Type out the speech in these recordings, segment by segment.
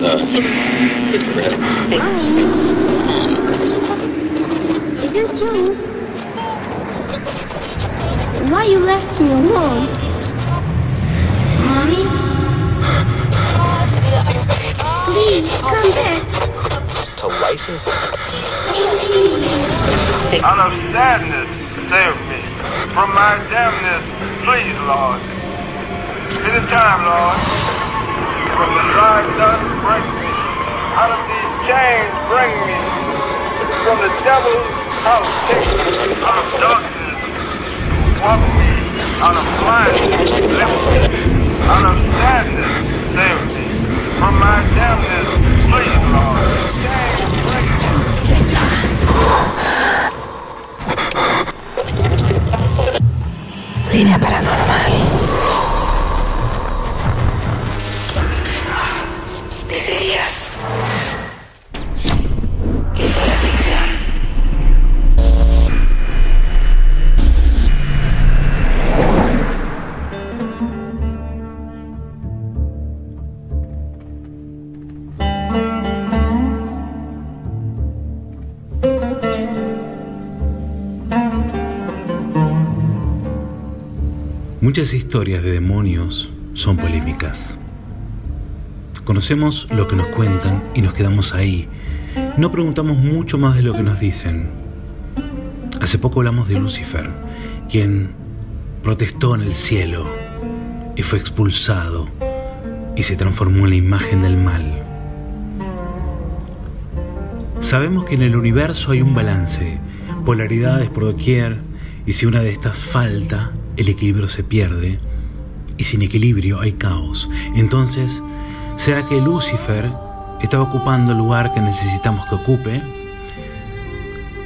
uh, red. You too. Why you left me alone? Mommy? Please, come back. to license it. Out of sadness, save me. From my damnness, please, Lord. It is time, Lord. From the dry dust, break me. Out of these chains, bring me. From the devil's house. Out of darkness, walk me. Out of blindness, lift me. Out of sadness, save me. From my damnness, please, Lord. Línea paranormal. Muchas historias de demonios son polémicas. Conocemos lo que nos cuentan y nos quedamos ahí. No preguntamos mucho más de lo que nos dicen. Hace poco hablamos de Lucifer, quien protestó en el cielo y fue expulsado y se transformó en la imagen del mal. Sabemos que en el universo hay un balance, polaridades por doquier, y si una de estas falta, el equilibrio se pierde, y sin equilibrio hay caos. Entonces, ¿será que Lucifer estaba ocupando el lugar que necesitamos que ocupe?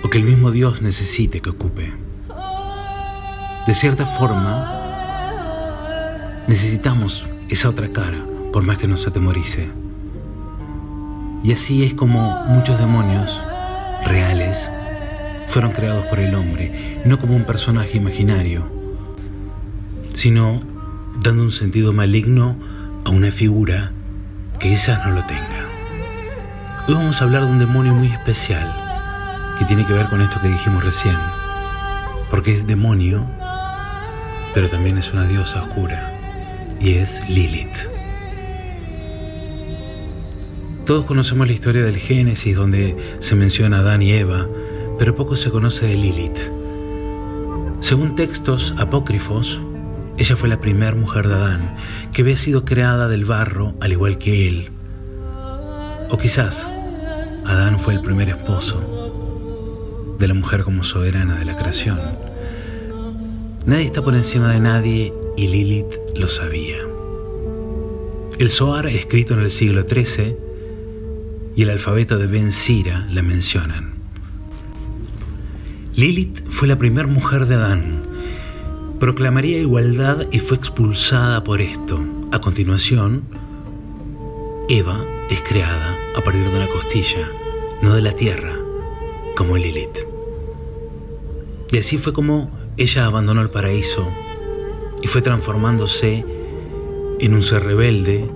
¿O que el mismo Dios necesite que ocupe? De cierta forma, necesitamos esa otra cara, por más que nos atemorice. Y así es como muchos demonios reales fueron creados por el hombre, no como un personaje imaginario, sino dando un sentido maligno a una figura que quizás no lo tenga. Hoy vamos a hablar de un demonio muy especial que tiene que ver con esto que dijimos recién, porque es demonio, pero también es una diosa oscura, y es Lilith. Todos conocemos la historia del Génesis donde se menciona a Adán y Eva, pero poco se conoce de Lilith. Según textos apócrifos, ella fue la primera mujer de Adán, que había sido creada del barro al igual que él. O quizás Adán fue el primer esposo de la mujer como soberana de la creación. Nadie está por encima de nadie y Lilith lo sabía. El Zohar, escrito en el siglo XIII, y el alfabeto de Ben Sira la mencionan. Lilith fue la primera mujer de Adán. Proclamaría igualdad y fue expulsada por esto. A continuación, Eva es creada a partir de una costilla, no de la tierra, como Lilith. Y así fue como ella abandonó el paraíso y fue transformándose en un ser rebelde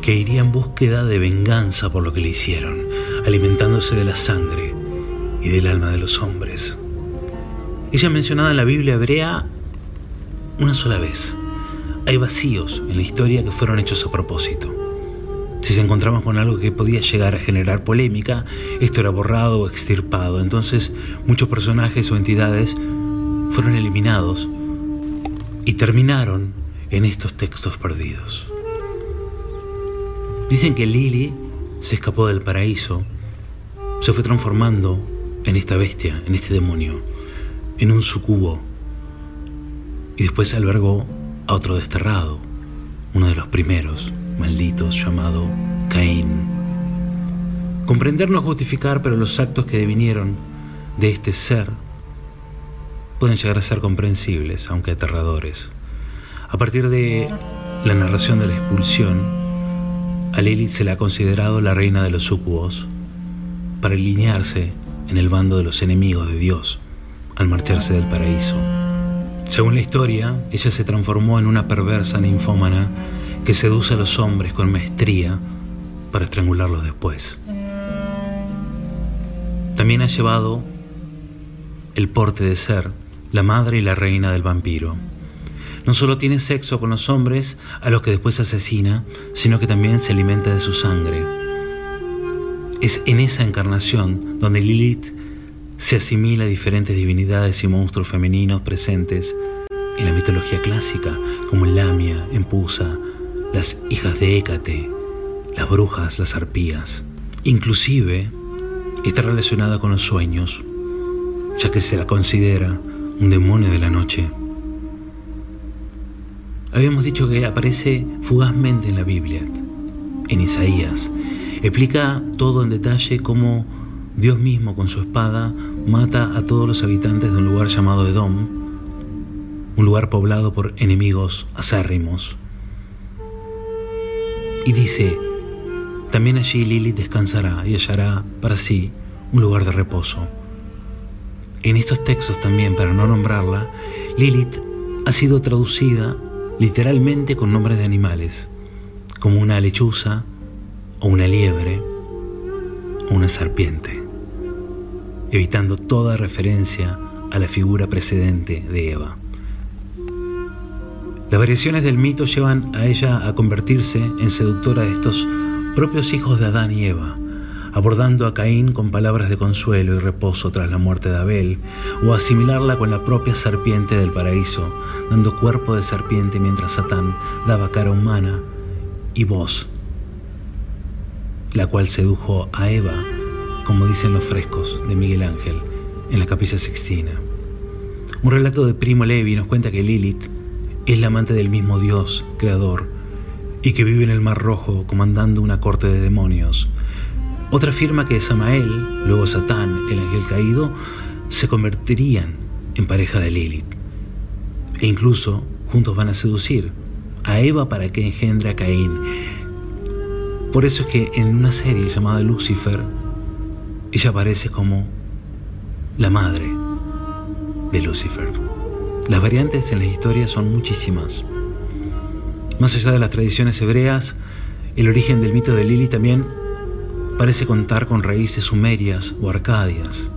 que iría en búsqueda de venganza por lo que le hicieron, alimentándose de la sangre y del alma de los hombres. Ella mencionada en la Biblia hebrea una sola vez. Hay vacíos en la historia que fueron hechos a propósito. Si se encontraban con algo que podía llegar a generar polémica, esto era borrado o extirpado. Entonces muchos personajes o entidades fueron eliminados y terminaron en estos textos perdidos. Dicen que Lili se escapó del paraíso, se fue transformando en esta bestia, en este demonio, en un sucubo, y después albergó a otro desterrado, uno de los primeros, malditos, llamado Caín. Comprender no es justificar, pero los actos que devinieron de este ser pueden llegar a ser comprensibles, aunque aterradores. A partir de la narración de la expulsión, a Lilith se le ha considerado la reina de los sucubos para alinearse en el bando de los enemigos de Dios al marcharse del paraíso. Según la historia, ella se transformó en una perversa ninfómana que seduce a los hombres con maestría para estrangularlos después. También ha llevado el porte de ser la madre y la reina del vampiro. No solo tiene sexo con los hombres a los que después asesina, sino que también se alimenta de su sangre. Es en esa encarnación donde Lilith se asimila a diferentes divinidades y monstruos femeninos presentes en la mitología clásica, como Lamia, Empusa, las hijas de Hécate, las brujas, las arpías. Inclusive está relacionada con los sueños, ya que se la considera un demonio de la noche. Habíamos dicho que aparece fugazmente en la Biblia, en Isaías. Explica todo en detalle cómo Dios mismo con su espada mata a todos los habitantes de un lugar llamado Edom, un lugar poblado por enemigos acérrimos. Y dice, también allí Lilith descansará y hallará para sí un lugar de reposo. En estos textos también, para no nombrarla, Lilith ha sido traducida literalmente con nombres de animales, como una lechuza o una liebre o una serpiente, evitando toda referencia a la figura precedente de Eva. Las variaciones del mito llevan a ella a convertirse en seductora de estos propios hijos de Adán y Eva, abordando a Caín con palabras de consuelo y reposo tras la muerte de Abel, o asimilarla con la propia serpiente del paraíso, dando cuerpo de serpiente mientras Satán daba cara humana y voz, la cual sedujo a Eva, como dicen los frescos de Miguel Ángel en la capilla sixtina. Un relato de Primo Levi nos cuenta que Lilith es la amante del mismo Dios, creador, y que vive en el Mar Rojo comandando una corte de demonios. Otra afirma que Samael, luego Satán, el ángel caído, se convertirían en pareja de Lilith. E incluso juntos van a seducir a Eva para que engendre a Caín. Por eso es que en una serie llamada Lucifer, ella aparece como la madre de Lucifer. Las variantes en la historia son muchísimas. Más allá de las tradiciones hebreas, el origen del mito de Lili también parece contar con raíces sumerias o arcadias.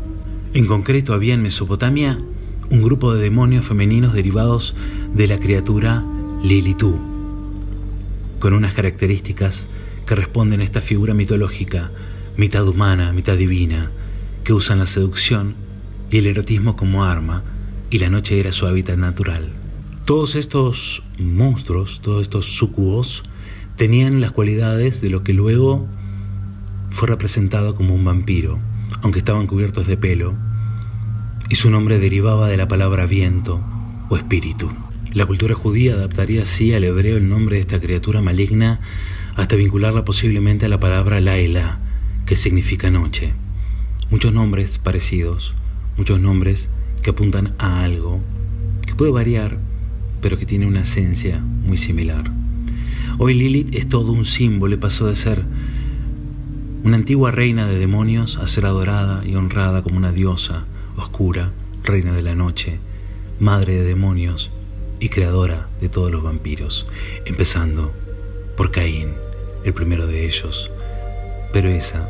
En concreto había en Mesopotamia un grupo de demonios femeninos derivados de la criatura Lilitú, con unas características que responden a esta figura mitológica, mitad humana, mitad divina, que usan la seducción y el erotismo como arma, y la noche era su hábitat natural. Todos estos monstruos, todos estos sucubos, tenían las cualidades de lo que luego fue representado como un vampiro, aunque estaban cubiertos de pelo, y su nombre derivaba de la palabra viento o espíritu. La cultura judía adaptaría así al hebreo el nombre de esta criatura maligna hasta vincularla posiblemente a la palabra Laila, que significa noche. Muchos nombres parecidos, muchos nombres que apuntan a algo, que puede variar pero que tiene una esencia muy similar. Hoy Lilith es todo un símbolo y pasó de ser una antigua reina de demonios a ser adorada y honrada como una diosa oscura, reina de la noche, madre de demonios y creadora de todos los vampiros, empezando por Caín, el primero de ellos. Pero esa